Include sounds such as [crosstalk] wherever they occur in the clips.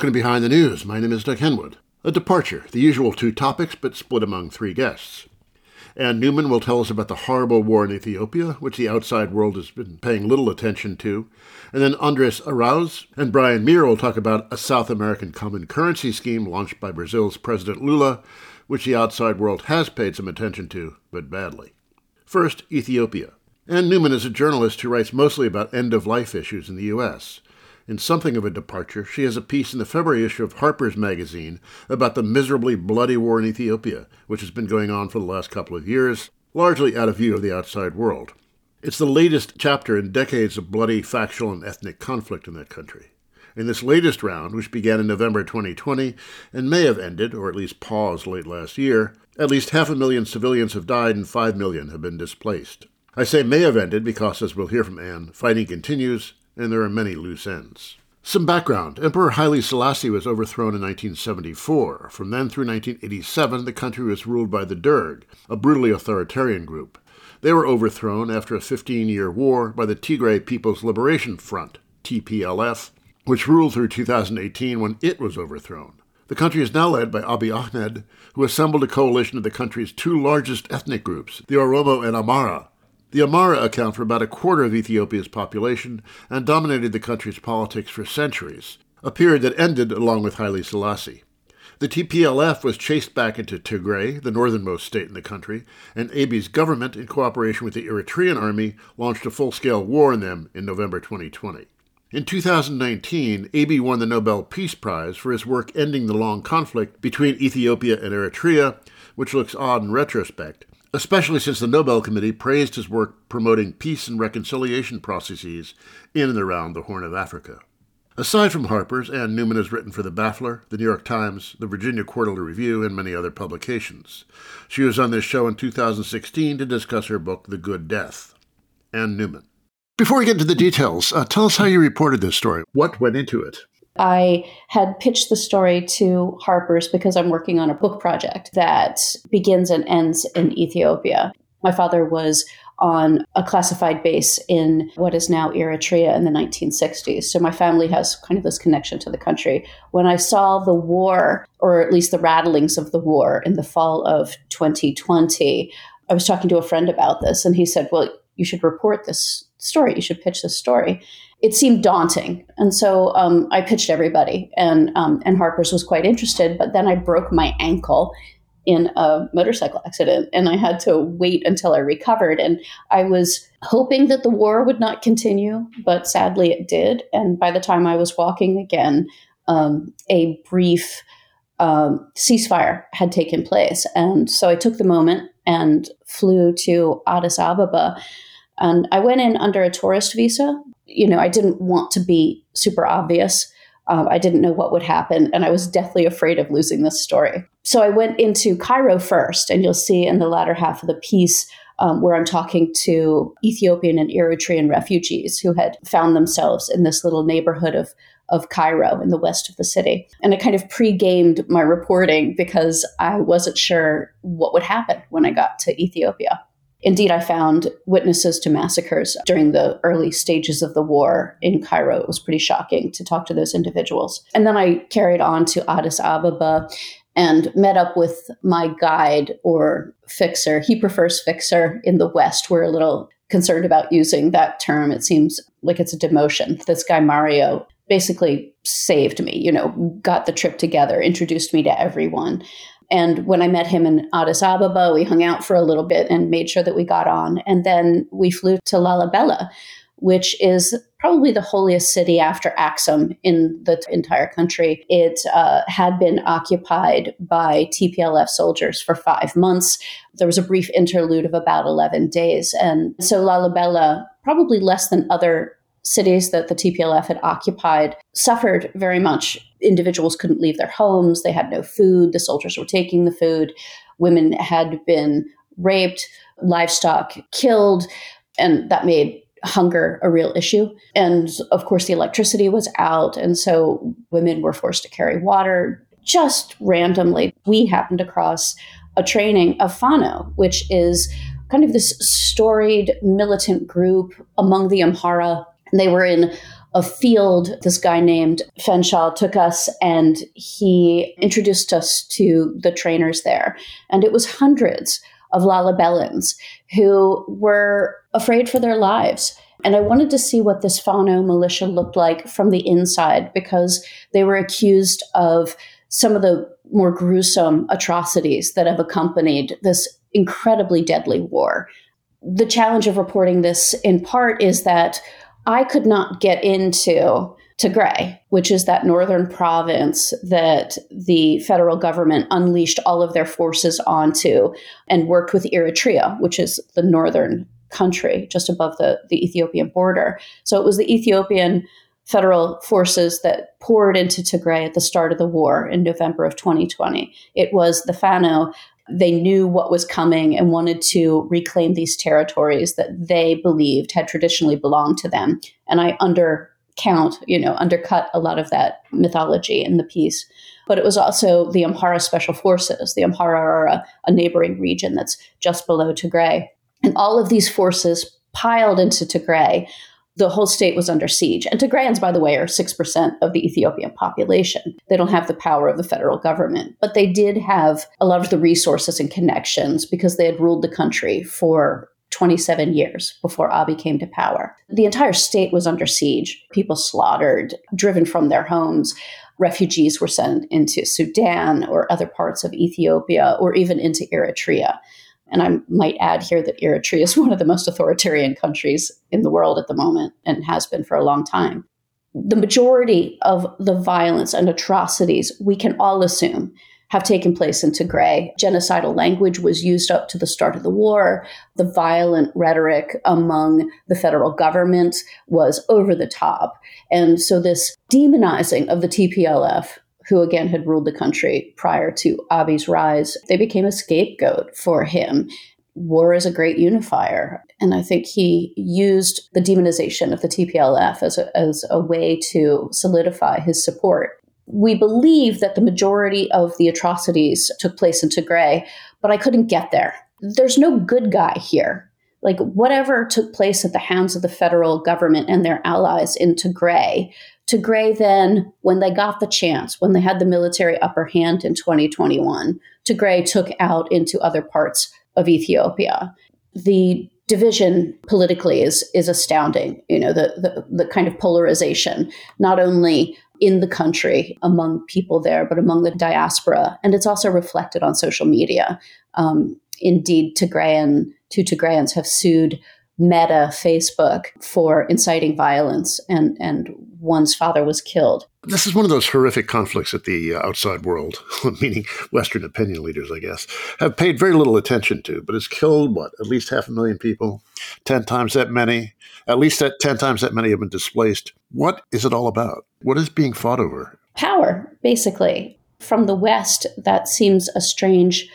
welcome to Behind the News. My name is Doug Henwood. A departure, the usual two topics, but split among three guests. Anne Newman will tell us about the horrible war in Ethiopia, which the outside world has been paying little attention to. And then Andres Arauz and Brian Mier will talk about a South American common currency scheme launched by Brazil's President Lula, which the outside world has paid some attention to, but badly. First, Ethiopia. Anne Newman is a journalist who writes mostly about end of life issues in the U.S. In something of a departure, she has a piece in the February issue of Harper's Magazine about the miserably bloody war in Ethiopia, which has been going on for the last couple of years, largely out of view of the outside world. It's the latest chapter in decades of bloody factional and ethnic conflict in that country. In this latest round, which began in November 2020 and may have ended, or at least paused late last year, at least half a million civilians have died and five million have been displaced. I say may have ended because, as we'll hear from Anne, fighting continues and there are many loose ends. Some background Emperor Haile Selassie was overthrown in 1974. From then through 1987, the country was ruled by the Derg, a brutally authoritarian group. They were overthrown after a 15 year war by the Tigray People's Liberation Front, TPLF, which ruled through 2018 when it was overthrown. The country is now led by Abiy Ahmed, who assembled a coalition of the country's two largest ethnic groups, the Oromo and Amhara, the Amhara account for about a quarter of Ethiopia's population and dominated the country's politics for centuries, a period that ended along with Haile Selassie. The TPLF was chased back into Tigray, the northernmost state in the country, and Abiy's government, in cooperation with the Eritrean army, launched a full scale war on them in November 2020. In 2019, Abiy won the Nobel Peace Prize for his work ending the long conflict between Ethiopia and Eritrea, which looks odd in retrospect, especially since the Nobel Committee praised his work promoting peace and reconciliation processes in and around the Horn of Africa. Aside from Harper's, Anne Newman has written for The Baffler, The New York Times, The Virginia Quarterly Review, and many other publications. She was on this show in 2016 to discuss her book, The Good Death. Anne Newman. Before we get into the details, uh, tell us how you reported this story. What went into it? I had pitched the story to Harper's because I'm working on a book project that begins and ends in Ethiopia. My father was on a classified base in what is now Eritrea in the 1960s. So my family has kind of this connection to the country. When I saw the war, or at least the rattlings of the war in the fall of 2020, I was talking to a friend about this, and he said, Well, you should report this story. You should pitch this story it seemed daunting. And so um, I pitched everybody, and um, and Harper's was quite interested. But then I broke my ankle in a motorcycle accident, and I had to wait until I recovered. And I was hoping that the war would not continue, but sadly it did. And by the time I was walking again, um, a brief um, ceasefire had taken place, and so I took the moment and flew to Addis Ababa. And I went in under a tourist visa you know, I didn't want to be super obvious. Um, I didn't know what would happen, and I was deathly afraid of losing this story. So I went into Cairo first, and you'll see in the latter half of the piece um, where I'm talking to Ethiopian and Eritrean refugees who had found themselves in this little neighborhood of of Cairo in the west of the city. And I kind of pre gamed my reporting because I wasn't sure what would happen when I got to Ethiopia. Indeed, I found witnesses to massacres during the early stages of the war in Cairo. It was pretty shocking to talk to those individuals. And then I carried on to Addis Ababa and met up with my guide or fixer. He prefers fixer in the West. We're a little concerned about using that term. It seems like it's a demotion. This guy, Mario, basically saved me, you know, got the trip together, introduced me to everyone. And when I met him in Addis Ababa, we hung out for a little bit and made sure that we got on. And then we flew to Lalibela, which is probably the holiest city after Axum in the entire country. It uh, had been occupied by TPLF soldiers for five months. There was a brief interlude of about 11 days. And so Lalibela, probably less than other cities that the TPLF had occupied suffered very much. Individuals couldn't leave their homes, they had no food, the soldiers were taking the food, women had been raped, livestock killed, and that made hunger a real issue. And of course, the electricity was out. And so women were forced to carry water. Just randomly, we happened across a training of Fano, which is kind of this storied militant group among the Amhara. They were in a field. This guy named Fenshal took us and he introduced us to the trainers there. And it was hundreds of Lalibelans who were afraid for their lives. And I wanted to see what this Fano militia looked like from the inside because they were accused of some of the more gruesome atrocities that have accompanied this incredibly deadly war. The challenge of reporting this in part is that I could not get into Tigray, which is that northern province that the federal government unleashed all of their forces onto and worked with Eritrea, which is the northern country just above the, the Ethiopian border. So it was the Ethiopian federal forces that poured into Tigray at the start of the war in November of 2020. It was the Fano. They knew what was coming and wanted to reclaim these territories that they believed had traditionally belonged to them. And I undercount, you know, undercut a lot of that mythology in the piece. But it was also the Amhara Special Forces. The Amhara are a, a neighboring region that's just below Tigray. And all of these forces piled into Tigray the whole state was under siege. And Tigrayans, by the way, are 6% of the Ethiopian population. They don't have the power of the federal government, but they did have a lot of the resources and connections because they had ruled the country for 27 years before Abiy came to power. The entire state was under siege, people slaughtered, driven from their homes. Refugees were sent into Sudan or other parts of Ethiopia or even into Eritrea. And I might add here that Eritrea is [laughs] one of the most authoritarian countries in the world at the moment and has been for a long time. The majority of the violence and atrocities we can all assume have taken place in Tigray. Genocidal language was used up to the start of the war. The violent rhetoric among the federal government was over the top. And so, this demonizing of the TPLF who again had ruled the country prior to Abiy's rise, they became a scapegoat for him. War is a great unifier. And I think he used the demonization of the TPLF as a, as a way to solidify his support. We believe that the majority of the atrocities took place in Tigray, but I couldn't get there. There's no good guy here. Like, whatever took place at the hands of the federal government and their allies in Tigray Tigray then, when they got the chance, when they had the military upper hand in 2021, Tigray took out into other parts of Ethiopia. The division politically is is astounding. You know, the, the, the kind of polarization, not only in the country among people there, but among the diaspora. And it's also reflected on social media. Um, indeed, Tigrayan, two Tigrayans have sued Meta Facebook for inciting violence, and and one's father was killed. This is one of those horrific conflicts that the uh, outside world, [laughs] meaning Western opinion leaders, I guess, have paid very little attention to. But it's killed what at least half a million people, ten times that many. At least that ten times that many have been displaced. What is it all about? What is being fought over? Power, basically. From the West, that seems a strange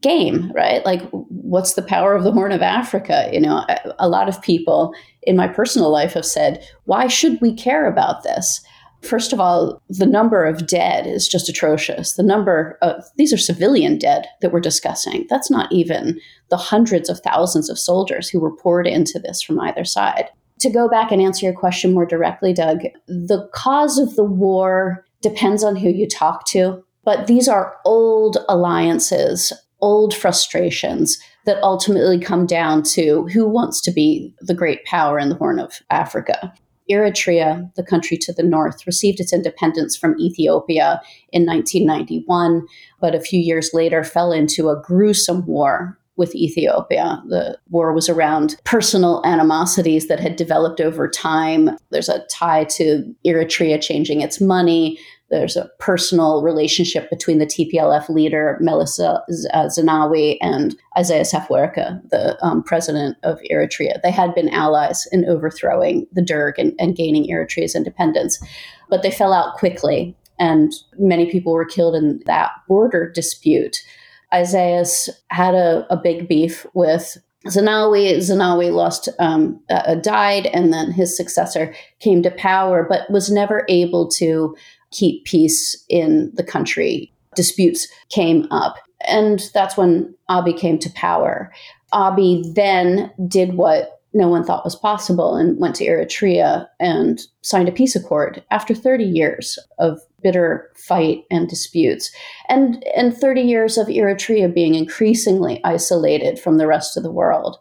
game, right? Like, what's the power of the Horn of Africa? You know, a lot of people in my personal life have said, why should we care about this? First of all, the number of dead is just atrocious. The number of these are civilian dead that we're discussing. That's not even the hundreds of thousands of soldiers who were poured into this from either side. To go back and answer your question more directly, Doug, the cause of the war depends on who you talk to. But these are old alliances old frustrations that ultimately come down to who wants to be the great power in the Horn of Africa. Eritrea, the country to the north, received its independence from Ethiopia in 1991, but a few years later fell into a gruesome war with Ethiopia. The war was around personal animosities that had developed over time. There's a tie to Eritrea changing its money. There's a personal relationship between the TPLF leader, Meles uh, Zenawi, and Isaias Afwerki, the um, president of Eritrea. They had been allies in overthrowing the Derg and, and gaining Eritrea's independence, but they fell out quickly, and many people were killed in that border dispute. Isaias had a, a big beef with Zenawi, Zenawi lost, um, uh, died, and then his successor came to power, but was never able to keep peace in the country. Disputes came up, and that's when Abiy came to power. Abiy then did what no one thought was possible and went to Eritrea and signed a peace accord after 30 years of bitter fight and disputes and and 30 years of Eritrea being increasingly isolated from the rest of the world.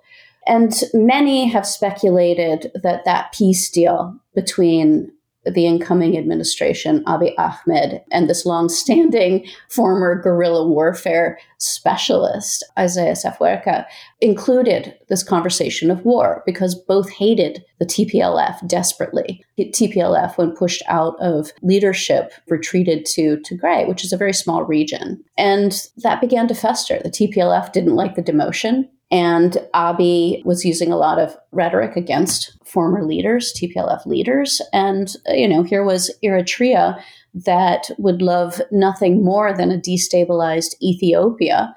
And many have speculated that that peace deal between the incoming administration, Abiy Ahmed, and this long-standing former guerrilla warfare specialist, Isaias Afwerki, included this conversation of war because both hated the TPLF desperately. The TPLF, when pushed out of leadership, retreated to Tigray, which is a very small region. And that began to fester. The TPLF didn't like the demotion and Abiy was using a lot of rhetoric against former leaders, TPLF leaders. And, you know, here was Eritrea that would love nothing more than a destabilized Ethiopia.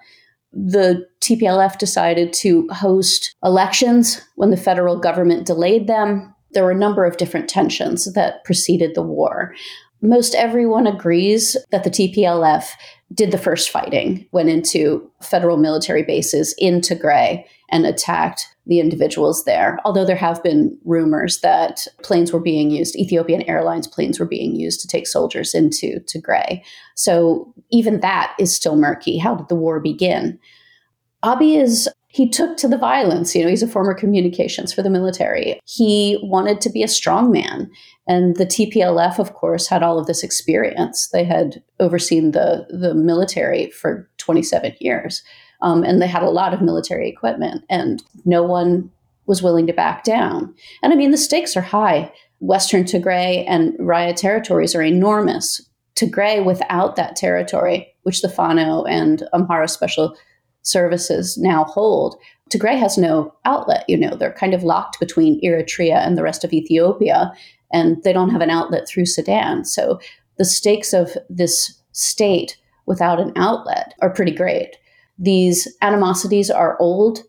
The TPLF decided to host elections when the federal government delayed them. There were a number of different tensions that preceded the war. Most everyone agrees that the TPLF did the first fighting, went into federal military bases in Tigray and attacked the individuals there. Although there have been rumors that planes were being used, Ethiopian Airlines planes were being used to take soldiers into Tigray. So even that is still murky. How did the war begin? Abiy is he took to the violence. You know, he's a former communications for the military. He wanted to be a strong man. And the TPLF, of course, had all of this experience. They had overseen the, the military for 27 years. Um, and they had a lot of military equipment, and no one was willing to back down. And I mean, the stakes are high. Western Tigray and Raya territories are enormous. Tigray, without that territory, which the Fano and Amhara special services now hold, Tigray has no outlet. You know, they're kind of locked between Eritrea and the rest of Ethiopia, and they don't have an outlet through Sudan. So the stakes of this state without an outlet are pretty great. These animosities are old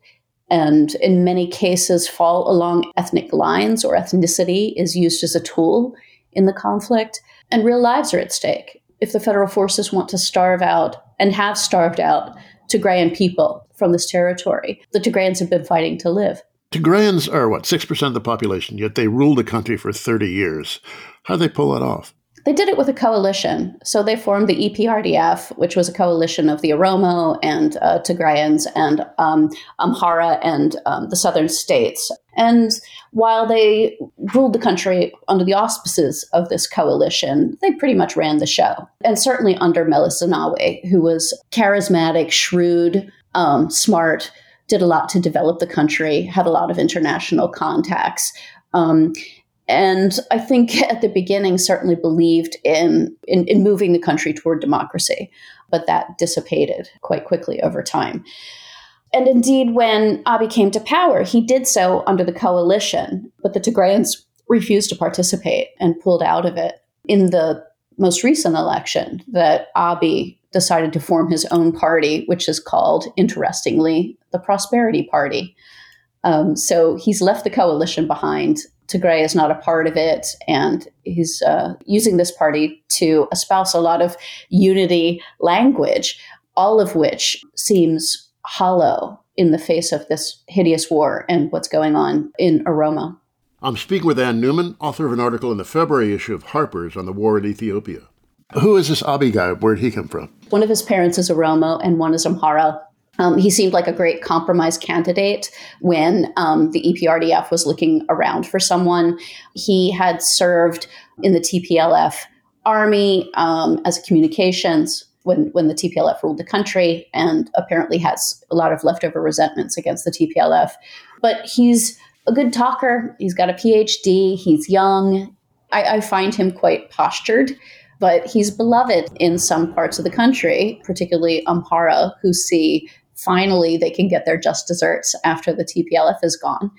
and in many cases fall along ethnic lines or ethnicity is used as a tool in the conflict, and real lives are at stake. If the federal forces want to starve out and have starved out Tigrayan people from this territory. The Tigrayans have been fighting to live. Tigrayans are what, 6% of the population, yet they ruled the country for 30 years. How do they pull that off? They did it with a coalition. So they formed the EPRDF, which was a coalition of the Oromo and uh, Tigrayans and um, Amhara and um, the southern states. And while they ruled the country under the auspices of this coalition, they pretty much ran the show. And certainly under Meles Zenawi, who was charismatic, shrewd, um, smart, did a lot to develop the country, had a lot of international contacts. Um, and I think [laughs] at the beginning certainly believed in, in, in moving the country toward democracy, but that dissipated quite quickly over time. And indeed, when Abiy came to power, he did so under the coalition, but the Tigrayans refused to participate and pulled out of it. In the most recent election, that Abiy decided to form his own party, which is called, interestingly, the Prosperity Party. Um, so he's left the coalition behind Tigray is not a part of it, and he's uh, using this party to espouse a lot of unity language, all of which seems hollow in the face of this hideous war and what's going on in Oromo. I'm speaking with Anne Newman, author of an article in the February issue of Harper's on the war in Ethiopia. Who is this Abiy guy? Where did he come from? One of his parents is Oromo and one is Amhara. Um, he seemed like a great compromise candidate when um, the EPRDF was looking around for someone. He had served in the TPLF army um, as communications when, when the TPLF ruled the country and apparently has a lot of leftover resentments against the TPLF. But he's a good talker. He's got a PhD. He's young. I, I find him quite postured but he's beloved in some parts of the country, particularly Amhara, who see finally they can get their just desserts after the TPLF is gone.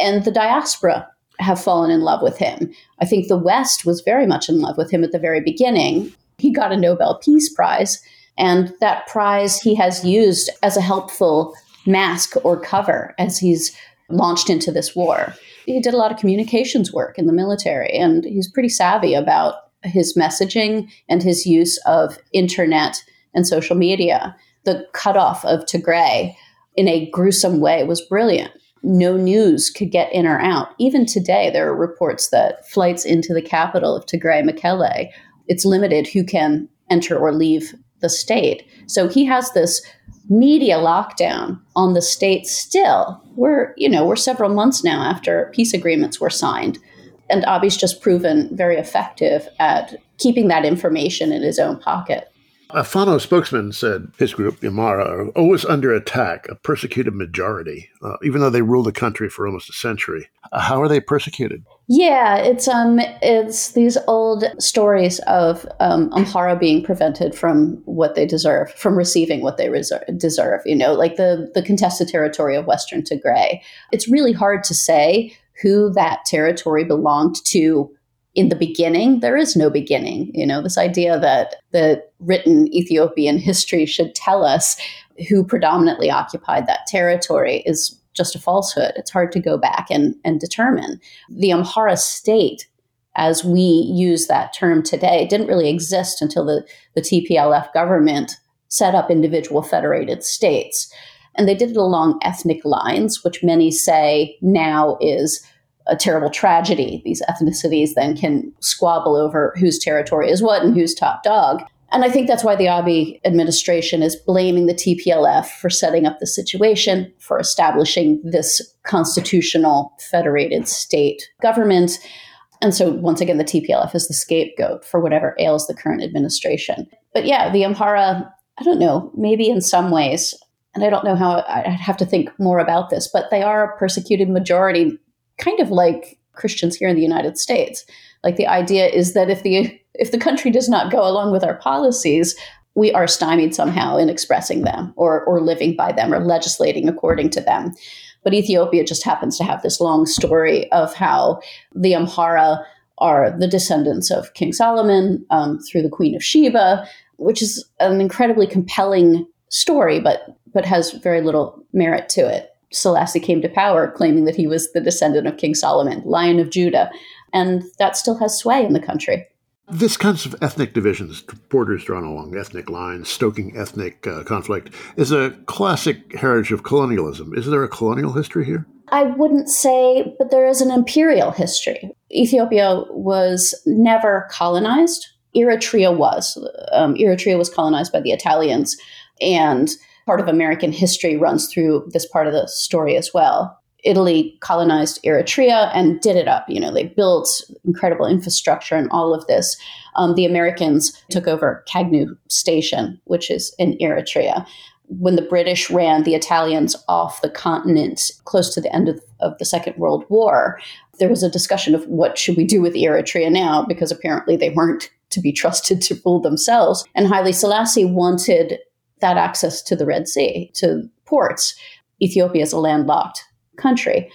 And the diaspora have fallen in love with him. I think the West was very much in love with him at the very beginning. He got a Nobel Peace Prize, and that prize he has used as a helpful mask or cover as he's launched into this war. He did a lot of communications work in the military, and he's pretty savvy about his messaging and his use of internet and social media. The cutoff of Tigray in a gruesome way was brilliant. No news could get in or out. Even today, there are reports that flights into the capital of Tigray, Mekelle, it's limited who can enter or leave the state. So he has this media lockdown on the state still. We're, you know, we're several months now after peace agreements were signed. And Abiy's just proven very effective at keeping that information in his own pocket. A Fano spokesman said his group, the Amhara, are always under attack, a persecuted majority, uh, even though they ruled the country for almost a century. Uh, how are they persecuted? Yeah, it's um, it's these old stories of um, Amhara being prevented from what they deserve, from receiving what they reserve, deserve. You know, like the the contested territory of Western Tigray. It's really hard to say who that territory belonged to in the beginning there is no beginning you know this idea that the written ethiopian history should tell us who predominantly occupied that territory is just a falsehood it's hard to go back and, and determine the amhara state as we use that term today didn't really exist until the, the tplf government set up individual federated states and they did it along ethnic lines which many say now is a terrible tragedy. These ethnicities then can squabble over whose territory is what and who's top dog. And I think that's why the Abiy administration is blaming the TPLF for setting up the situation, for establishing this constitutional federated state government. And so, once again, the TPLF is the scapegoat for whatever ails the current administration. But yeah, the Amhara, I don't know, maybe in some ways, and I don't know how I'd have to think more about this, but they are a persecuted majority kind of like Christians here in the United States. Like the idea is that if the if the country does not go along with our policies, we are stymied somehow in expressing them or or living by them or legislating according to them. But Ethiopia just happens to have this long story of how the Amhara are the descendants of King Solomon um, through the Queen of Sheba, which is an incredibly compelling story, but but has very little merit to it. Selassie came to power, claiming that he was the descendant of King Solomon, Lion of Judah. And that still has sway in the country. This kinds of ethnic divisions, borders drawn along ethnic lines, stoking ethnic uh, conflict, is a classic heritage of colonialism. Is there a colonial history here? I wouldn't say, but there is an imperial history. Ethiopia was never colonized. Eritrea was. Um, Eritrea was colonized by the Italians. And part of American history runs through this part of the story as well. Italy colonized Eritrea and did it up. You know, they built incredible infrastructure and all of this. Um, the Americans took over Kagnew Station, which is in Eritrea. When the British ran the Italians off the continent close to the end of, of the Second World War, there was a discussion of what should we do with Eritrea now, because apparently they weren't to be trusted to rule themselves. And Haile Selassie wanted that access to the Red Sea, to ports. Ethiopia is a landlocked country.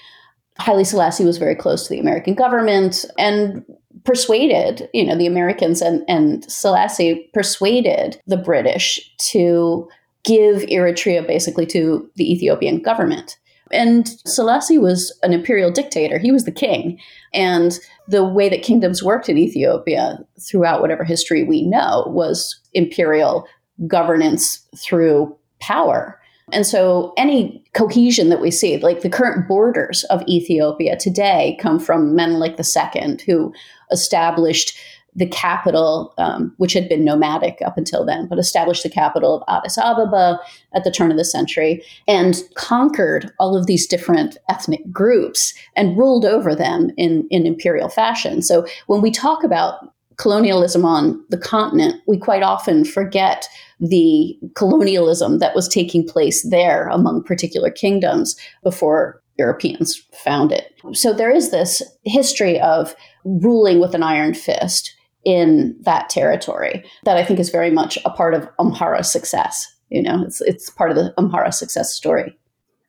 Haile Selassie was very close to the American government and persuaded, you know, the Americans and, and Selassie persuaded the British to give Eritrea basically to the Ethiopian government. And Selassie was an imperial dictator. He was the king. And the way that kingdoms worked in Ethiopia throughout whatever history we know was imperial governance through power. And so any cohesion that we see, like the current borders of Ethiopia today, come from Menelik II, who established the capital, um, which had been nomadic up until then, but established the capital of Addis Ababa at the turn of the century and conquered all of these different ethnic groups and ruled over them in, in imperial fashion. So when we talk about colonialism on the continent, we quite often forget the colonialism that was taking place there among particular kingdoms before Europeans found it. So there is this history of ruling with an iron fist in that territory that I think is very much a part of Amhara's success. You know, it's it's part of the Amhara success story.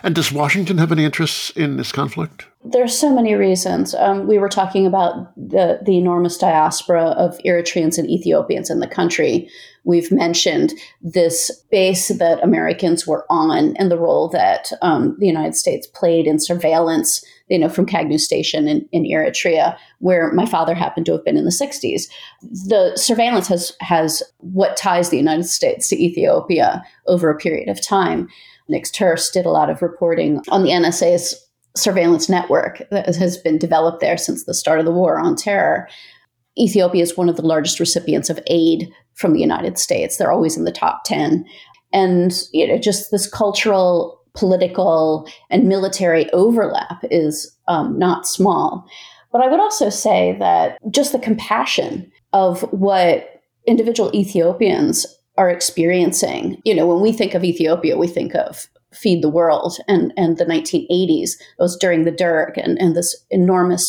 And does Washington have any interests in this conflict? There are so many reasons. Um, we were talking about the, the enormous diaspora of Eritreans and Ethiopians in the country. We've mentioned this base that Americans were on and the role that um, the United States played in surveillance, you know, from Kagnew Station in, in Eritrea, where my father happened to have been in the 60s. The surveillance has, has what ties the United States to Ethiopia over a period of time. Nick Turse did a lot of reporting on the NSA's surveillance network that has been developed there since the start of the war on terror. Ethiopia is one of the largest recipients of aid from the United States. They're always in the top 10. And you know, just this cultural, political, and military overlap is um, not small. But I would also say that just the compassion of what individual Ethiopians are experiencing. You know, when we think of Ethiopia, we think of feed the world and, and the 1980s. It was during the Derg and, and this enormous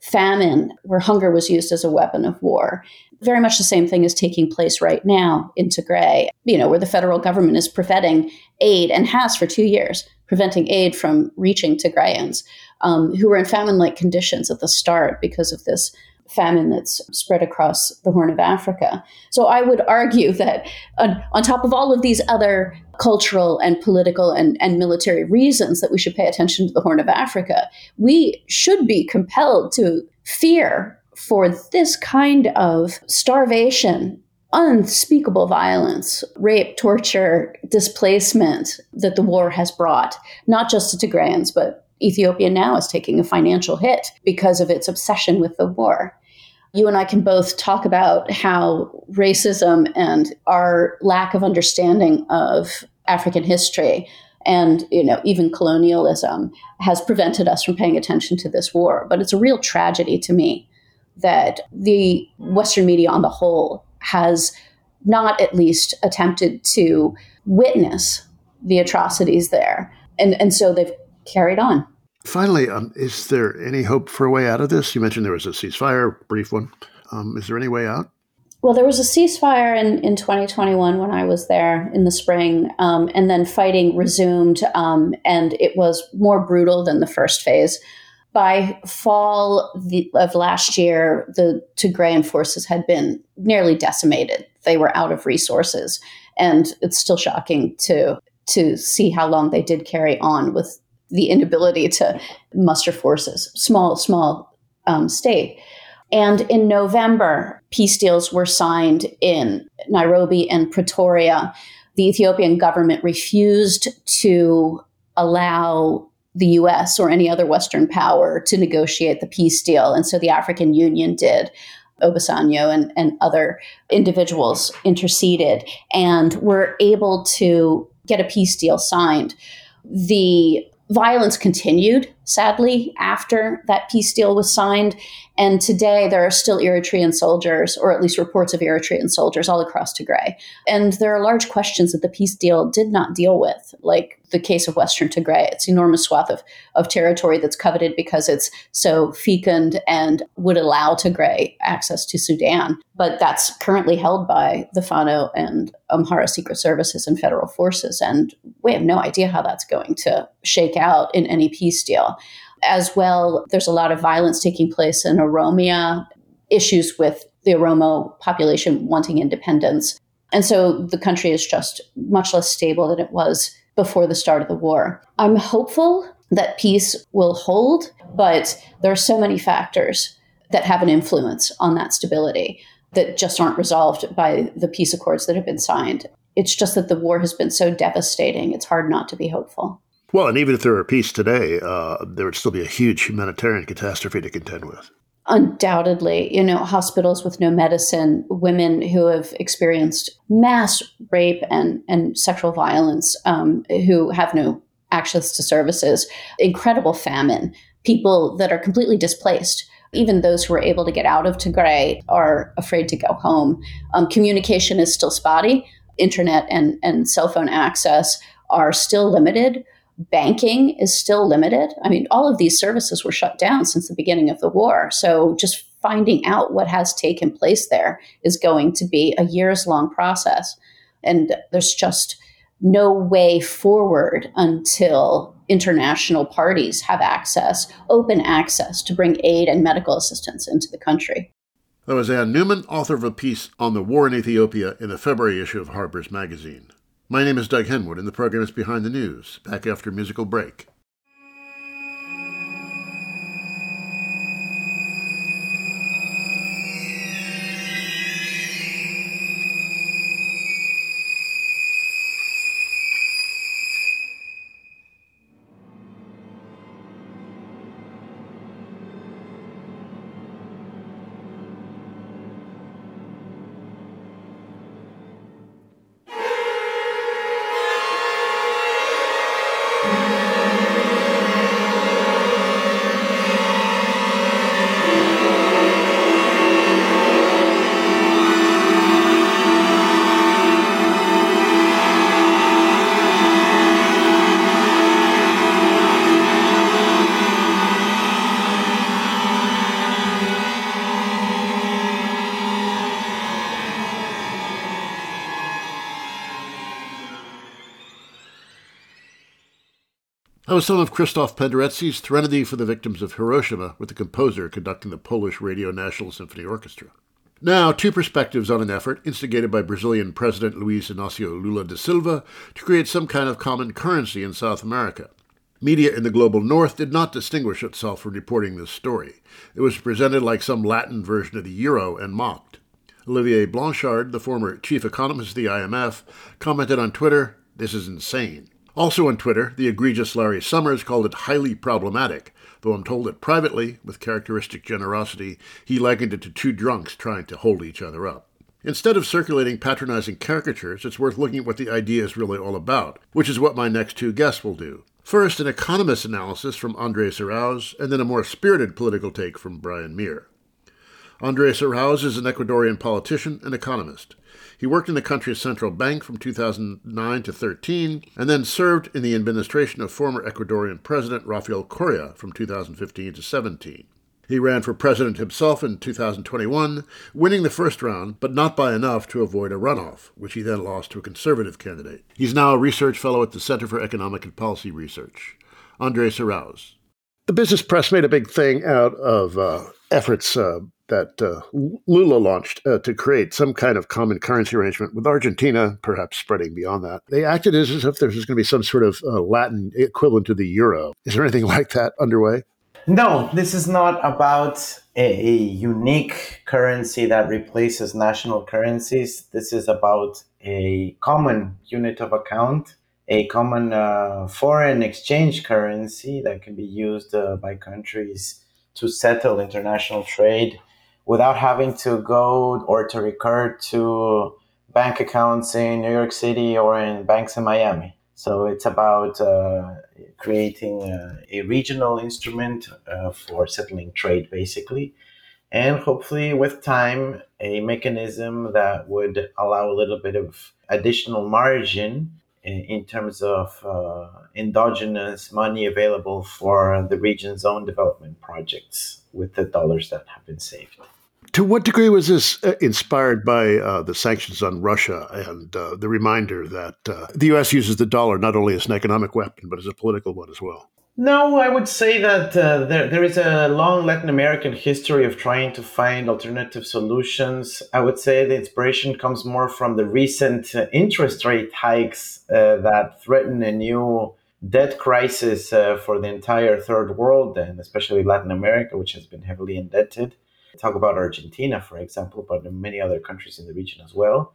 famine where hunger was used as a weapon of war. Very much the same thing is taking place right now in Tigray, you know, where the federal government is preventing aid and has for two years, preventing aid from reaching Tigrayans um, who were in famine like conditions at the start because of this famine that's spread across the Horn of Africa. So I would argue that on, on top of all of these other cultural and political and, and military reasons that we should pay attention to the Horn of Africa, we should be compelled to fear for this kind of starvation unspeakable violence, rape, torture, displacement that the war has brought, not just to Tigrayans, but Ethiopia now is taking a financial hit because of its obsession with the war. You and I can both talk about how racism and our lack of understanding of African history and you know even colonialism has prevented us from paying attention to this war but it's a real tragedy to me that the western media on the whole has not at least attempted to witness the atrocities there and and so they've carried on. Finally, um, is there any hope for a way out of this? You mentioned there was a ceasefire, brief one. Um, is there any way out? Well, there was a ceasefire in, in 2021 when I was there in the spring, um, and then fighting resumed, um, and it was more brutal than the first phase. By fall of last year, the Tigrayan forces had been nearly decimated. They were out of resources, and it's still shocking to to see how long they did carry on with the inability to muster forces, small, small um, state. And in November, peace deals were signed in Nairobi and Pretoria. The Ethiopian government refused to allow the US or any other Western power to negotiate the peace deal. And so the African Union did. Obasanjo and, and other individuals interceded and were able to get a peace deal signed. The violence continued, sadly, after that peace deal was signed. And today there are still Eritrean soldiers, or at least reports of Eritrean soldiers, all across Tigray. And there are large questions that the peace deal did not deal with, like the case of Western Tigray. It's enormous swath of, of territory that's coveted because it's so fecund and would allow Tigray access to Sudan. But that's currently held by the Fano and Amhara Secret Services and federal forces. And we have no idea how that's going to shake out in any peace deal. As well, there's a lot of violence taking place in Oromia, issues with the Oromo population wanting independence. And so the country is just much less stable than it was before the start of the war. I'm hopeful that peace will hold, but there are so many factors that have an influence on that stability that just aren't resolved by the peace accords that have been signed. It's just that the war has been so devastating, it's hard not to be hopeful. Well, and even if there were peace today, uh, there would still be a huge humanitarian catastrophe to contend with. Undoubtedly, you know, hospitals with no medicine, women who have experienced mass rape and, and sexual violence, um, who have no access to services, incredible famine, people that are completely displaced. Even those who are able to get out of Tigray are afraid to go home. Um, communication is still spotty. Internet and, and cell phone access are still limited banking is still limited. I mean, all of these services were shut down since the beginning of the war. So just finding out what has taken place there is going to be a years long process. And there's just no way forward until international parties have access, open access, to bring aid and medical assistance into the country. That was Anne Newman, author of a piece on the war in Ethiopia in the February issue of Harper's Magazine. My name is Doug Henwood, and the program is Behind the News, back after musical break. Was of Christoph Penderecki's Threnody for the Victims of Hiroshima, with the composer conducting the Polish Radio National Symphony Orchestra. Now, two perspectives on an effort instigated by Brazilian President Luiz Inácio Lula da Silva to create some kind of common currency in South America. Media in the global north did not distinguish itself from reporting this story. It was presented like some Latin version of the euro and mocked. Olivier Blanchard, the former chief economist of the IMF, commented on Twitter, This is insane. Also on Twitter, the egregious Larry Summers called it highly problematic, though I'm told that privately, with characteristic generosity, he likened it to two drunks trying to hold each other up. Instead of circulating patronizing caricatures, it's worth looking at what the idea is really all about, which is what my next two guests will do. First, an economist analysis from Andres Arauz, and then a more spirited political take from Brian Mier. Andres Arauz is an Ecuadorian politician and economist. He worked in the country's central bank from 2009 to 13, and then served in the administration of former Ecuadorian President Rafael Correa from 2015 to 17. He ran for president himself in 2021, winning the first round, but not by enough to avoid a runoff, which he then lost to a conservative candidate. He's now a research fellow at the Center for Economic and Policy Research. Andres Arauz. The business press made a big thing out of uh, efforts uh, that uh, Lula launched uh, to create some kind of common currency arrangement with Argentina, perhaps spreading beyond that. They acted as, if there was going to be some sort of uh, Latin equivalent to the euro. Is there anything [laughs] like that underway? No, this is not about a, a unique currency that replaces national currencies. This is about a common unit of account, a common uh, foreign exchange currency that can be used uh, by countries to settle international trade without having to go or to recur to bank accounts in New York City or in banks in Miami. So it's about uh, creating a, a, regional instrument uh, for settling trade, basically. And hopefully, with time, a mechanism that would allow a little bit of additional margin in, in terms of uh, endogenous money available for the region's own development projects with the dollars that have been saved. To what degree was this uh, inspired by uh, the sanctions on Russia and uh, the reminder that uh, the U.S. uses the dollar not only as an economic weapon, but as a political one as well? No, I would say that uh, there, there is a long Latin American history of trying to find alternative solutions. I would say the inspiration comes more from the recent uh, interest rate hikes that threaten a new debt crisis for the entire third world and especially Latin America, which has been heavily indebted talk about Argentina, for example, but in many other countries in the region as well.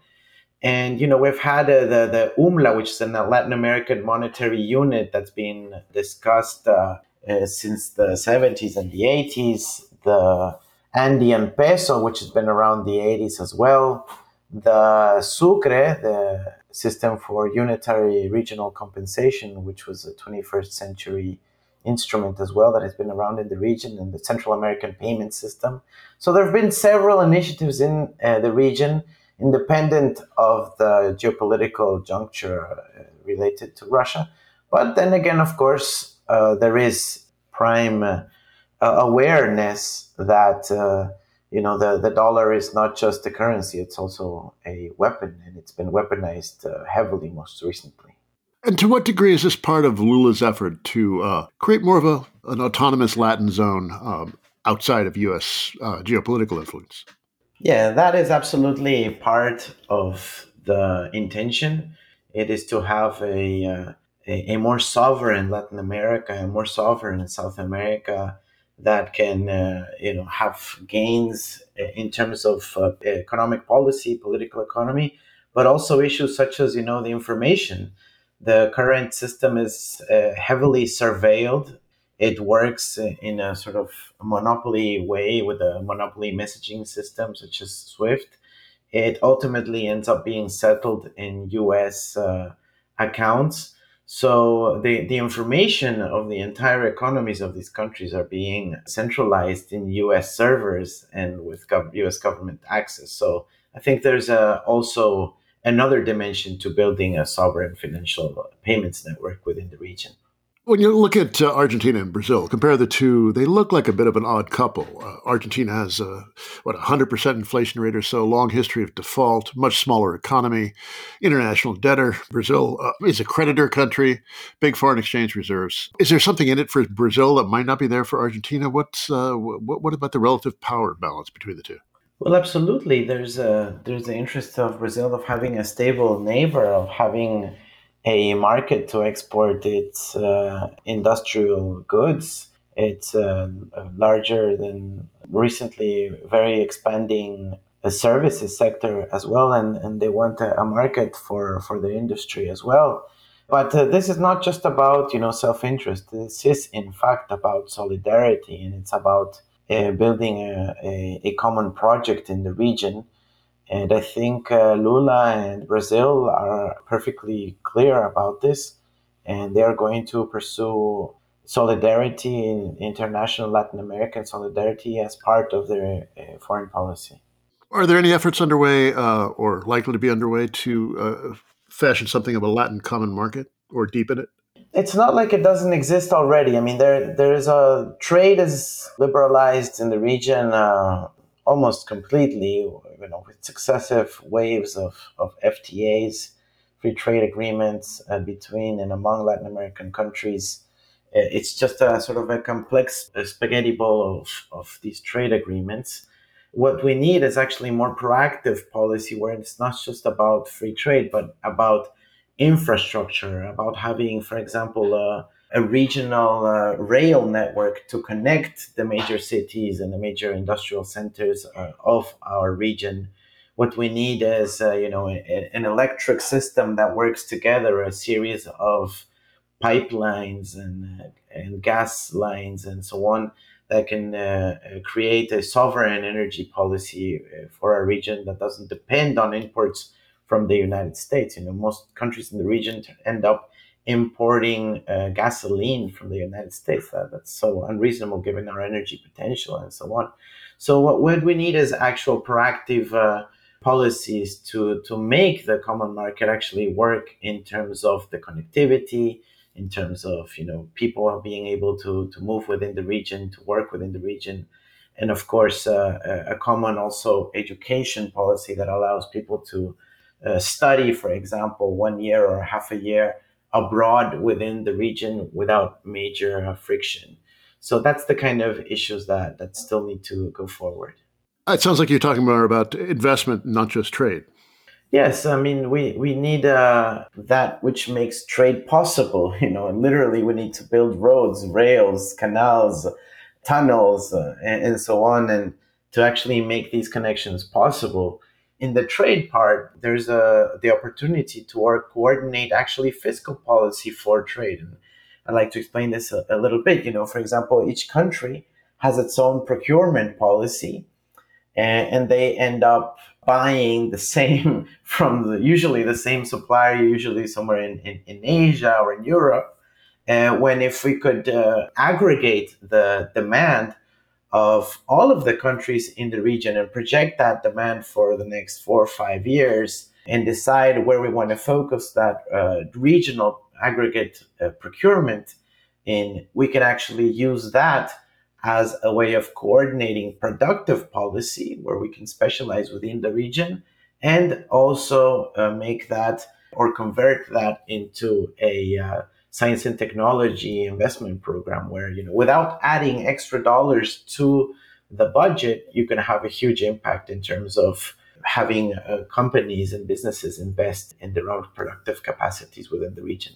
And you know we've had uh, the the UMLA, which is a Latin American monetary unit that's been discussed uh, uh, since the 70s and the 80s. The Andean peso, which has been around the 80s as well. The Sucre, the system for unitary regional compensation, which was a 21st century instrument as well that has been around in the region and the Central American payment system. So there have been several initiatives in uh, the region, independent of the geopolitical juncture uh, related to Russia. But then again, of course, uh, there is prime uh, awareness that uh, you know the, the dollar is not just a currency; it's also a weapon, and it's been weaponized uh, heavily most recently. And to what degree is this part of Lula's effort to uh, create more of a, an autonomous Latin zone um, outside of U.S. Uh, geopolitical influence? Yeah, that is absolutely part of the intention. It is to have a, uh, a, a, more sovereign Latin America, a more sovereign South America that can, uh, you know, have gains in terms of uh, economic policy, political economy, but also issues such as, you know, the information. The current system is uh, heavily surveilled it works in a sort of monopoly way with a monopoly messaging system such as Swift. It ultimately ends up being settled in US uh, accounts. So the, the information of the entire economies of these countries are being centralized in US servers and with gov- US government access. So I think there's a, also another dimension to building a sovereign financial payments network within the region. When you look at uh, Argentina and Brazil, compare the two, they look like a bit of an odd couple. Uh, Argentina has, a, what, 100% inflation rate or so, long history of default, much smaller economy, international debtor. Brazil uh, is a creditor country, big foreign exchange reserves. Is there something in it for Brazil that might not be there for Argentina? What's, uh, what, what about the relative power balance between the two? Well, absolutely. There's a there's the interest of Brazil of having a stable neighbor, of having a market to export its uh, industrial goods. It's uh, larger than recently very expanding uh, services sector as well, and, and they want a, a market for, for the industry as well. But uh, this is not just about you know self interest. This is in fact about solidarity, and it's about uh, building a, a, a common project in the region and I think uh, Lula and Brazil are perfectly clear about this, and they are going to pursue solidarity in international Latin American solidarity as part of their uh, foreign policy. Are there any efforts underway uh, or likely to be underway to uh, fashion something of a Latin common market or deepen it? It's not like it doesn't exist already. I mean, there there is a trade is liberalized in the region uh, almost completely, you know, with successive waves of, of FTAs, free trade agreements uh, between and among Latin American countries. Uh, it's just a sort of a complex spaghetti bowl of, of these trade agreements. What we need is actually more proactive policy where it's not just about free trade, but about infrastructure, about having, for example, a regional uh, rail network to connect the major cities and the major industrial centers uh, of our region. What we need is, uh, you know, a, an electric system that works together, a series of pipelines and, uh, and gas lines and so on that can uh, create a sovereign energy policy for our region that doesn't depend on imports from the United States. You know, most countries in the region end up importing uh, gasoline from the United States. That, that's so unreasonable given our energy potential and so on. So what, what we need is actual proactive uh, policies to, to make the common market actually work in terms of the connectivity, in terms of you know people being able to, to move within the region, to work within the region. And of course, uh, a common also education policy that allows people to study, for example, one year or half a year abroad within the region without major friction. So that's the kind of issues that, that still need to go forward. It sounds like you're talking more about investment, not just trade. Yes, I mean we we need uh, that which makes trade possible. [laughs] You know, and literally we need to build roads, rails, canals, tunnels, uh, and, and so on, and to actually make these connections possible in the trade part, there's a the opportunity to work, coordinate actually fiscal policy for trade. And I'd like to explain this a, a, little bit. You know, for example, each country has its own procurement policy, and, and they end up buying the same [laughs] from the usually the same supplier, usually somewhere in, in, in Asia or in Europe. And when if we could uh, aggregate the demand of all of the countries in the region and project that demand for the next four or five years and decide where we want to focus that uh, regional aggregate uh, procurement in, we can actually use that as a way of coordinating productive policy where we can specialize within the region and also uh, make that or convert that into a uh, science and technology investment program where you know without adding extra dollars to the budget you can have a huge impact in terms of having uh, companies and businesses invest in their own productive capacities within the region.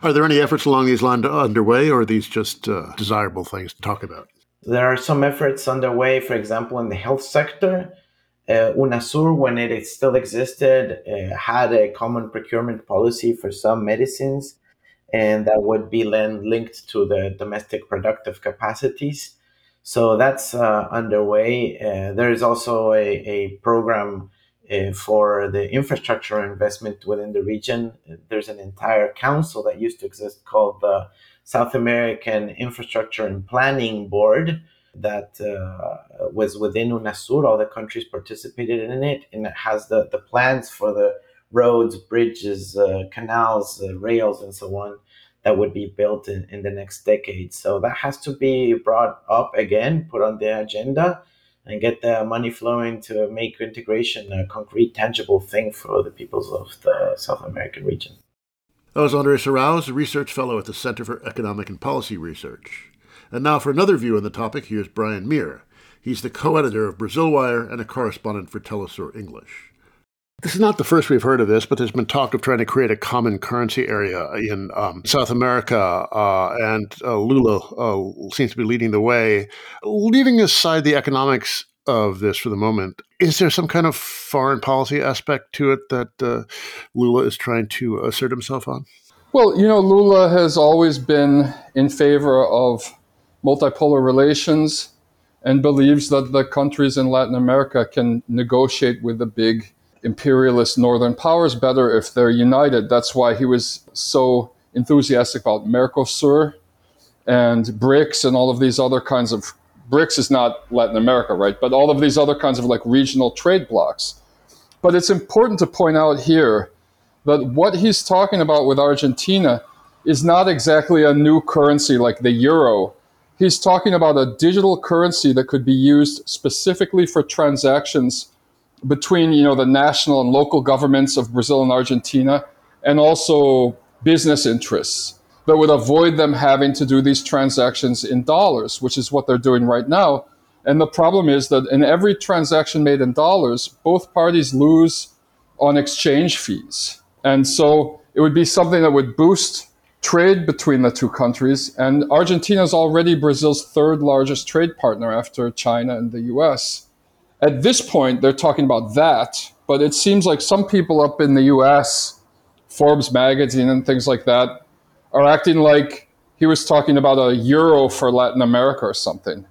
Are there any efforts along these lines underway or are these just uh, desirable things to talk about? There are some efforts underway for example in the health sector. Uh, UNASUR, when it still existed, uh, had a common procurement policy for some medicines, and that would be then linked to the domestic productive capacities. So that's uh, underway. Uh, there is also a, a program uh, for the infrastructure investment within the region. There's an entire council that used to exist called the South American Infrastructure and Planning Board that uh, was within UNASUR. All the countries participated in it, and it has the, the plans for the roads, bridges, uh, canals, uh, rails, and so on that would be built in, in the next decade. So that has to be brought up again, put on the agenda, and get the money flowing to make integration a concrete, tangible thing for the peoples of the South American region. That was Andres Arauz, a research fellow at the Center for Economic and Policy Research. And now for another view on the topic, here's Brian Mier. He's the co-editor of Brazil Wire and a correspondent for Telesur English. This is not the first we've heard of this, but there's been talk of trying to create a common currency area in um, South America, uh, and uh, Lula uh, seems to be leading the way. Leaving aside the economics of this for the moment, is there some kind of foreign policy aspect to it that uh, Lula is trying to assert himself on? Well, you know, Lula has always been in favor of multipolar relations and believes that the countries in Latin America can negotiate with the big imperialist northern powers better if they're united. That's why he was so enthusiastic about Mercosur and BRICS and all of these other kinds of BRICS is not Latin America, right? But all of these other kinds of like regional trade blocks. But it's important to point out here that what he's talking about with Argentina is not exactly a new currency like the euro. He's talking about a digital currency that could be used specifically for transactions between you know the national and local governments of Brazil and Argentina, and also business interests that would avoid them having to do these transactions in dollars, which is what they're doing right now. And the problem is that in every transaction made in dollars, both parties lose on exchange fees. And so it would be something that would boost trade between the two countries. And Argentina is already Brazil's third largest trade partner after China and the US. At this point, they're talking about that, but it seems like some people up in the US, Forbes magazine and things like that, are acting like he was talking about a euro for Latin America or something.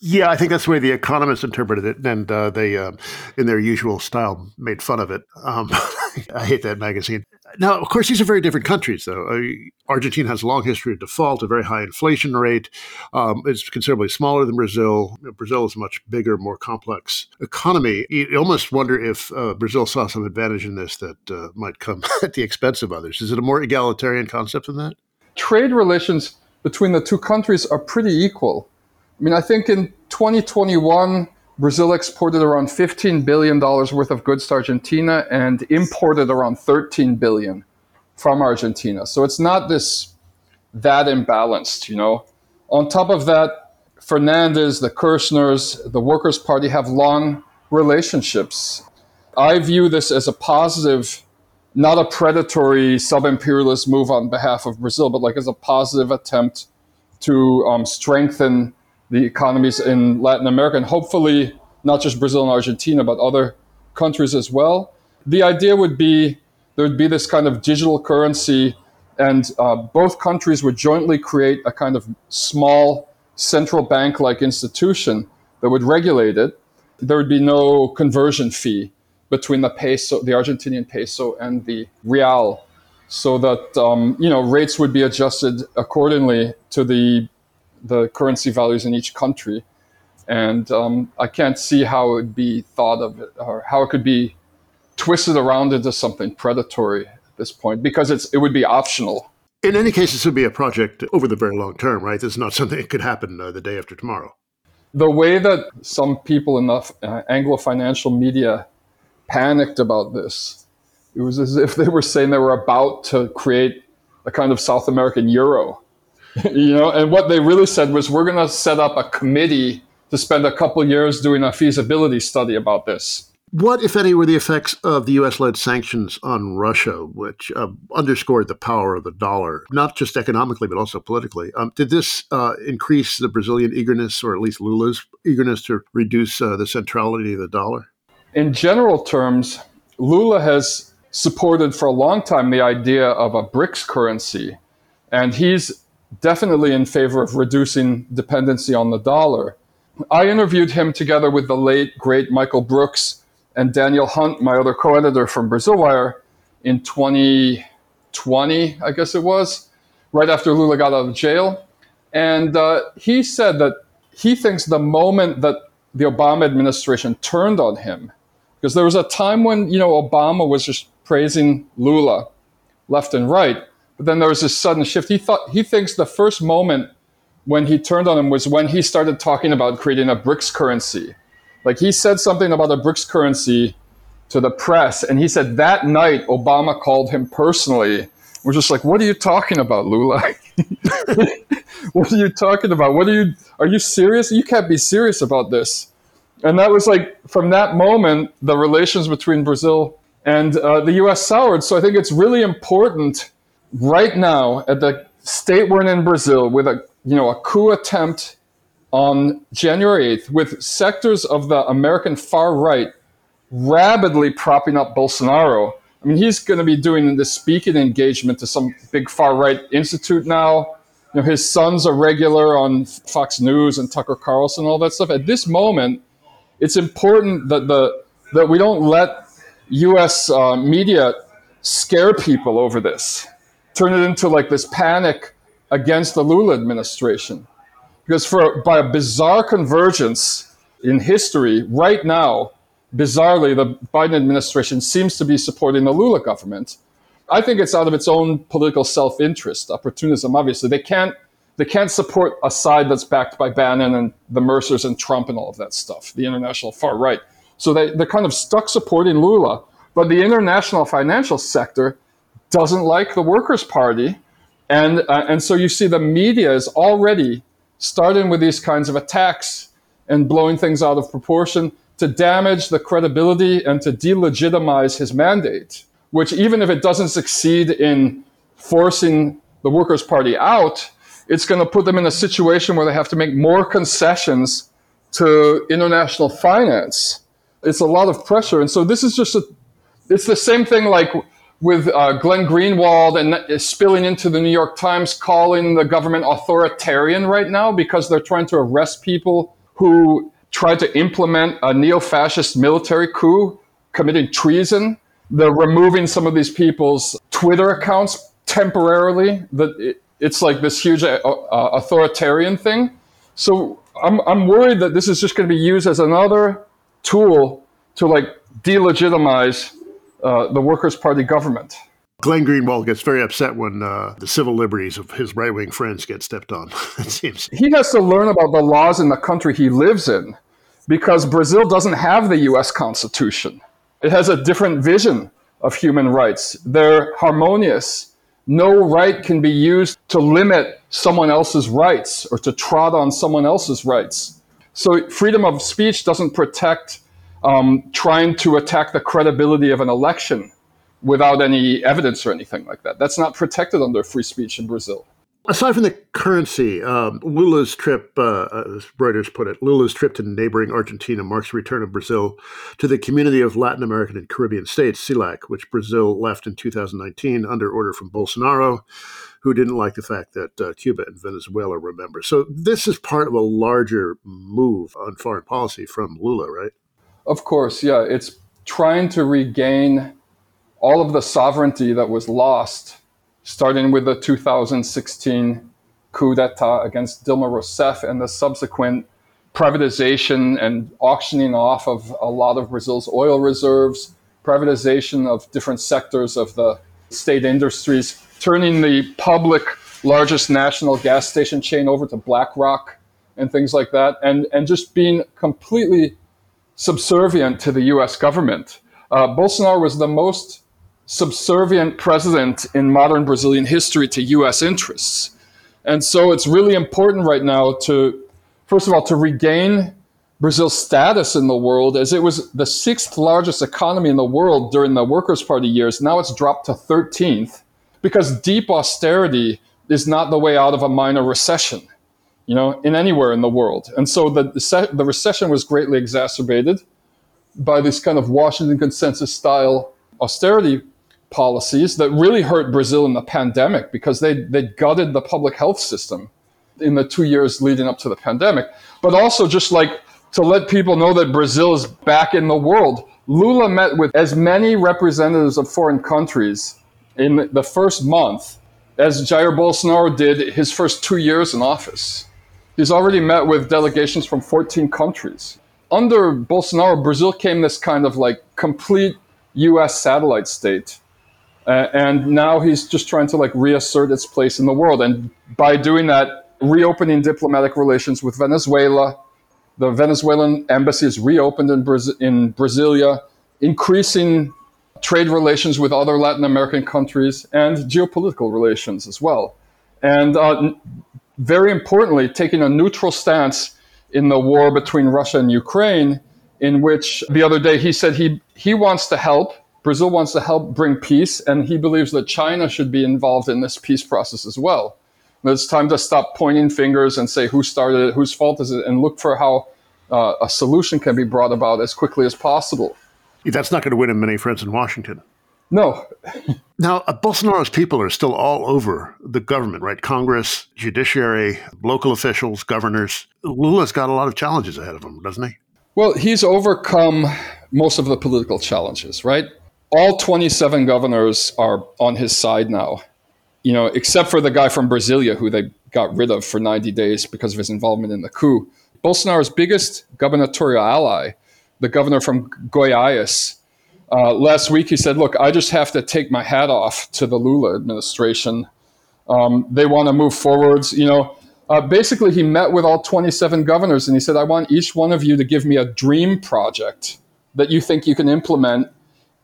Yeah, I think that's the way the Economist interpreted it, and uh, they, uh, in their usual style, made fun of it. Um, [laughs] I hate that magazine. Now, of course, these are very different countries, though. Argentina has a long history of default, a very high inflation rate. Um, it's considerably smaller than Brazil. Brazil is a much bigger, more complex economy. You almost wonder if uh, Brazil saw some advantage in this that uh, might come [laughs] at the expense of others. Is it a more egalitarian concept than that? Trade relations between the two countries are pretty equal. I mean, I think in 2021, Brazil exported around $15 billion worth of goods to Argentina and imported around 13 billion from Argentina. So it's not this that imbalanced, you know. On top of that, Fernandez, the Kirchners, the Workers' Party have long relationships. I view this as a positive, not a predatory sub-imperialist move on behalf of Brazil, but like as a positive attempt to um, strengthen the economies in Latin America and hopefully not just Brazil and Argentina, but other countries as well. The idea would be there would be this kind of digital currency, and uh, both countries would jointly create a kind of small central bank like institution that would regulate it. There would be no conversion fee between the peso, the Argentinian peso, and the real, so that um, you know rates would be adjusted accordingly to the the currency values in each country. And um, I can't see how it would be thought of it, or how it could be twisted around into something predatory at this point because it's it would be optional. In any case, this would be a project over the very long term, right? This is not [laughs] something that could happen uh, the day after tomorrow. The way that some people in the uh, Anglo financial media panicked about this It was as if they were saying they were about to create a kind of South American euro. [laughs] you know, and what they really said was we're going to set up a committee to spend a couple years doing a feasibility study about this. What, if any, were the effects of the U.S. led sanctions on Russia, which uh, underscored the power of the dollar, not just economically, but also politically? Um, did this uh, increase the Brazilian eagerness, or at least Lula's eagerness, to reduce uh, the centrality of the dollar? In general terms, Lula has supported for a long time the idea of a BRICS currency, and he's definitely in favor of reducing dependency on the dollar. I interviewed him together with the late, great Michael Brooks and Daniel Hunt, my other co editor from Brazil Wire, in 2020, I guess it was, right after Lula got out of jail. And uh, he said that he thinks the moment that the Obama administration turned on him, because there was a time when, you know, Obama was just praising Lula left and right, then there was this sudden shift. He thought he thinks the first moment when he turned on him was when he started talking about creating a BRICS currency like he said something about a BRICS currency to the press, and he said that night Obama called him personally. We're just like, what are you talking about, Lula? [laughs] what are you talking about? What are you? Are you serious? You can't be serious about this. And that was like from that moment, the relations between Brazil and uh, the U.S. soured. So I think it's really important right now at the state we're in in Brazil with a you know a coup attempt on January 8th with sectors of the American far right rapidly propping up Bolsonaro. I mean, he's going to be doing this speaking engagement to some big far right institute now. You know, his son's a regular on Fox News and Tucker Carlson, all that stuff. At this moment, it's important that the that we don't let U.S. Uh, media scare people over this, turn it into like this panic against the Lula administration. Because for by a bizarre convergence in history, right now, bizarrely, the Biden administration seems to be supporting the Lula government. I think it's out of its own political self-interest, opportunism. Obviously, they can't they can't support a side that's backed by Bannon and the Mercers and Trump and all of that stuff, the international far right. So they, they're kind of stuck supporting Lula. But the international financial sector doesn't like the Workers' Party. And, uh, and so you see the media is already starting with these kinds of attacks and blowing things out of proportion to damage the credibility and to delegitimize his mandate, which, even if it doesn't succeed in forcing the Workers' Party out, it's going to put them in a situation where they have to make more concessions to international finance. It's a lot of pressure. And so this is just a, it's the same thing like with uh, Glenn Greenwald and spilling into the New York Times, calling the government authoritarian right now because they're trying to arrest people who tried to implement a neo fascist military coup, committing treason. They're removing some of these people's Twitter accounts temporarily. That it's like this huge uh, uh, authoritarian thing. So I'm, I'm worried that this is just going to be used as another tool to like delegitimize uh, the Workers' Party government. Glenn Greenwald gets very upset when uh, the civil liberties of his right wing friends get stepped on, [laughs] it seems. He has to learn about the laws in the country he lives in because Brazil doesn't have the US Constitution. It has a different vision of human rights. They're harmonious. No right can be used to limit someone else's rights or to trot on someone else's rights. So, freedom of speech doesn't protect um, trying to attack the credibility of an election without any evidence or anything like that. That's not protected under free speech in Brazil. Aside from the currency, um, Lula's trip, uh, as Reuters put it, Lula's trip to neighboring Argentina marks the return of Brazil to the Community of Latin American and Caribbean States, CELAC, which Brazil left in 2019 under order from Bolsonaro, who didn't like the fact that uh, Cuba and Venezuela were members. So this is part of a larger move on foreign policy from Lula, right? Of course, yeah. It's trying to regain all of the sovereignty that was lost, starting with the 2016 coup d'etat against Dilma Rousseff and the subsequent privatization and auctioning off of a lot of Brazil's oil reserves, privatization of different sectors of the state industries, turning the public largest national gas station chain over to BlackRock and things like that, and, and just being completely subservient to the US government. Uh, Bolsonaro was the most subservient president in modern Brazilian history to US interests. And so it's really important right now to, first of all, to regain Brazil's status in the world as it was the sixth largest economy in the world during the Workers' Party years. Now it's dropped to 13th because deep austerity is not the way out of a minor recession, you know, in anywhere in the world. And so the, the recession was greatly exacerbated by this kind of Washington consensus style austerity policies that really hurt Brazil in the pandemic because they, they gutted the public health system in the two years leading up to the pandemic. But also just like to let people know that Brazil is back in the world. Lula met with as many representatives of foreign countries in the first month as Jair Bolsonaro did his first two years in office. He's already met with delegations from 14 countries. Under Bolsonaro, Brazil came this kind of like complete US satellite state. Uh, and now he's just trying to like reassert its place in the world. And by doing that, reopening diplomatic relations with Venezuela, the Venezuelan embassy is reopened in, Braz- in Brasilia, increasing trade relations with other Latin American countries and geopolitical relations as well. And uh, very importantly, taking a neutral stance in the war between Russia and Ukraine, in which the other day he said he, he wants to help, Brazil wants to help bring peace, and he believes that China should be involved in this peace process as well. It's time to stop pointing fingers and say who started it, whose fault is it, and look for how uh, a solution can be brought about as quickly as possible. That's not going to win him many friends in Washington. No. [laughs] now, uh, Bolsonaro's people are still all over the government, right? Congress, judiciary, local officials, governors. Lula's got a lot of challenges ahead of him, doesn't he? Well, he's overcome most of the political challenges, right? All 27 governors are on his side now you know, except for the guy from Brasilia who they got rid of for 90 days because of his involvement in the coup. Bolsonaro's biggest gubernatorial ally, the governor from Goiás, uh, last week he said, Look, I just have to take my hat off to the Lula administration. Um, they want to move forwards. You know, uh, basically, he met with all 27 governors and he said, I want each one of you to give me a dream project that you think you can implement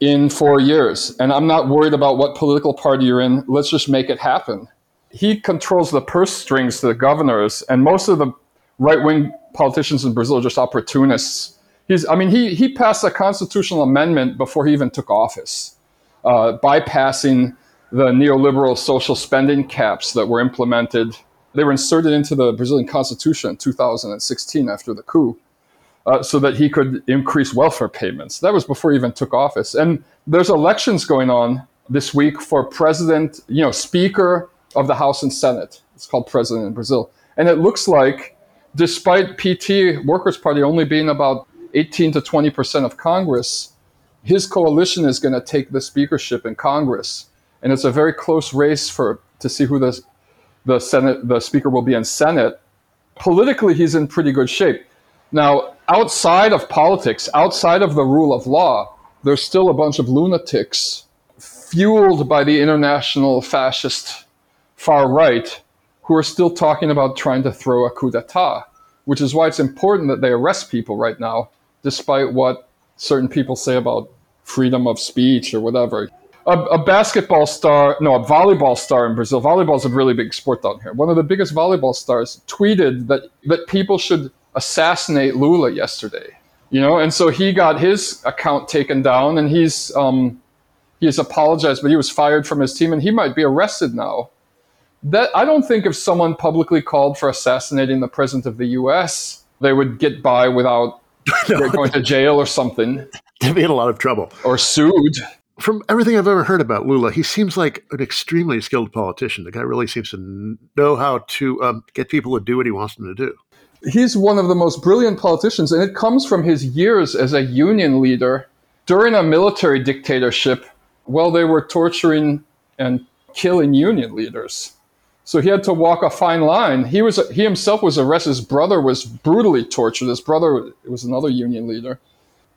in four years. And I'm not worried about what political party you're in. Let's just make it happen. He controls the purse strings to the governors, and most of the right wing politicians in Brazil are just opportunists. He's, I mean, he, he passed a constitutional amendment before he even took office, uh, bypassing the neoliberal social spending caps that were implemented. They were inserted into the Brazilian constitution in 2016 after the coup uh, so that he could increase welfare payments. That was before he even took office. And there's elections going on this week for president, you know, speaker of the House and Senate. It's called president in Brazil. And it looks like, despite PT, Workers' Party, only being about 18 to 20% of Congress, his coalition is going to take the speakership in Congress. And it's a very close race for to see who the, the Senate, the speaker will be in Senate. Politically, he's in pretty good shape. Now, outside of politics, outside of the rule of law, there's still a bunch of lunatics fueled by the international fascist far right who are still talking about trying to throw a coup d'etat, which is why it's important that they arrest people right now, despite what certain people say about freedom of speech or whatever. A, a, basketball star, no, a volleyball star in Brazil. Volleyball is a really big sport down here. One of the biggest volleyball stars tweeted that, that people should assassinate Lula yesterday. You know, and so he got his account taken down, and he's um, he's apologized, but he was fired from his team, and he might be arrested now. That I don't think if someone publicly called for assassinating the president of the U.S., they would get by without [laughs] no. going to jail or something. They'd be in a lot of trouble or sued. From everything I've ever heard about Lula, he seems like an extremely skilled politician. The guy really seems to know how to um, get people to do what he wants them to do he's one of the most brilliant politicians, and it comes from his years as a union leader during a military dictatorship while they were torturing and killing union leaders. So he had to walk a fine line. He was he himself was arrested. His brother was brutally tortured. His brother was another union leader,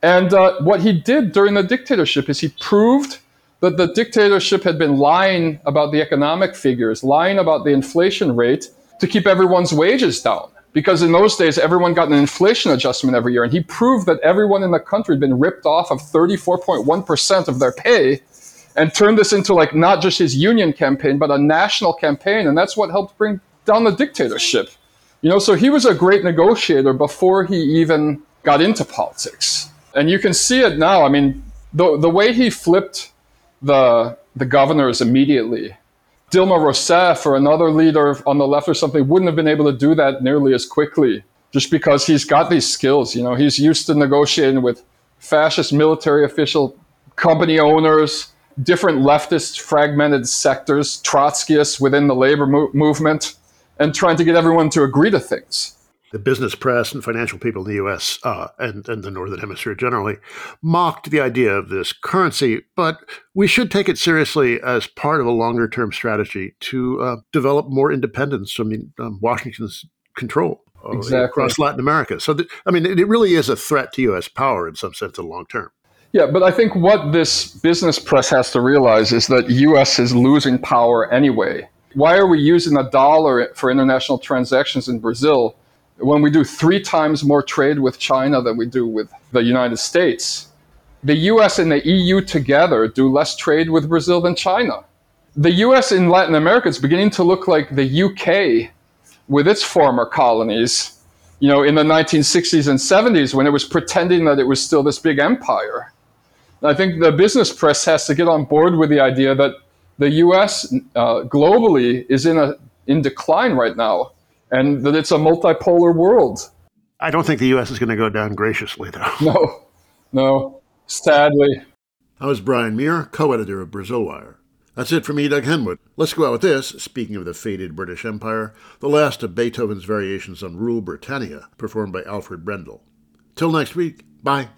and uh, what he did during the dictatorship is he proved that the dictatorship had been lying about the economic figures, lying about the inflation rate to keep everyone's wages down because in those days everyone got an inflation adjustment every year and he proved that everyone in the country had been ripped off of 34.1% of their pay and turned this into like not just his union campaign, but a national campaign. And that's what helped bring down the dictatorship. You know, so he was a great negotiator before he even got into politics. And you can see it now. I mean, the, the way he flipped the, the governors immediately, Dilma Rousseff or another leader on the left or something wouldn't have been able to do that nearly as quickly just because he's got these skills. You know, he's used to negotiating with fascist military official company owners, different leftist fragmented sectors, Trotskyists within the labor mo- movement, and trying to get everyone to agree to things. The business press and financial people in the US uh, and, and the Northern Hemisphere generally mocked the idea of this currency, but we should take it seriously as part of a longer term strategy to uh, develop more independence from um, Washington's control. Uh, exactly. Across Latin America. So, I mean, it, it really is a threat to U.S. power in some sense in the long term. Yeah, but I think what this business press has to realize is that US is losing power anyway. Why are we using a dollar for international transactions in Brazil when we do three times more trade with China than we do with the United States? The US and the EU together do less trade with Brazil than China. The US in Latin America is beginning to look like the UK with its former colonies, you know, in the 1960s and 70s when it was pretending that it was still this big empire. I think the business press has to get on board with the idea that the U.S. Uh, globally is in a in decline right now, and that it's a multipolar world. I don't think the U.S. is going to go down graciously, though. [laughs] No, no, sadly. That was Brian Mier, co-editor of Brazil Wire. That's it for me, Doug Henwood. Let's go out with this, speaking of the faded British Empire, the last of Beethoven's variations on Rule Britannia, performed by Alfred Brendel. Till next week, bye.